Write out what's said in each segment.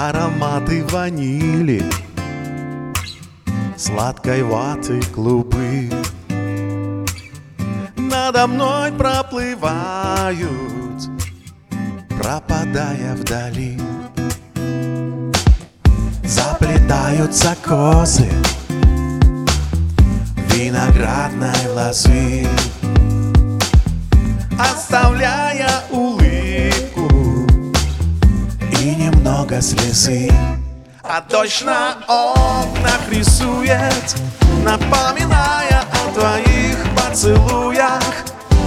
Ароматы ванили Сладкой ваты клубы. Надо мной проплывают Пропадая вдали. Заплетаются косы Виноградной лозы. Оставляя немного слезы. А дождь на окнах рисует Напоминая о твоих поцелуях.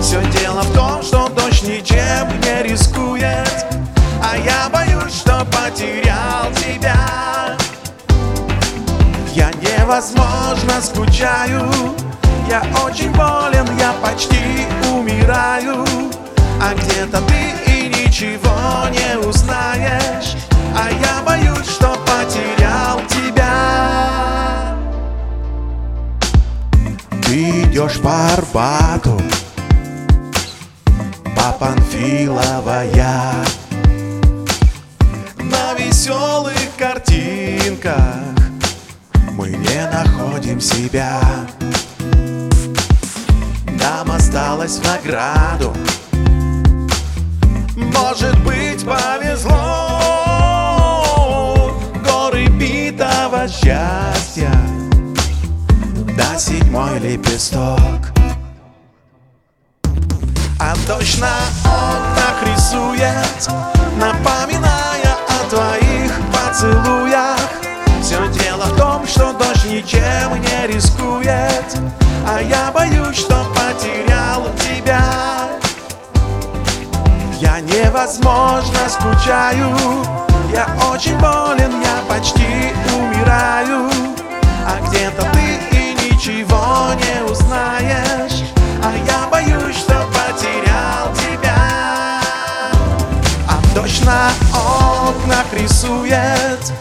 Все дело в том, что дождь ничем не рискует А я боюсь, что потерял тебя. Я невозможно скучаю Я очень болен, я почти умираю. А где-то ты идешь по Арбату По Панфиловая На веселых картинках Мы не находим себя. Нам осталось награду. Может быть повезло. Горы битого счастья седьмой лепесток А дождь на окнах рисует Напоминая о твоих поцелуях Все дело в том, что дождь ничем не рискует А я боюсь, что потерял тебя Я невозможно скучаю Я очень болен, я почти умираю так рисует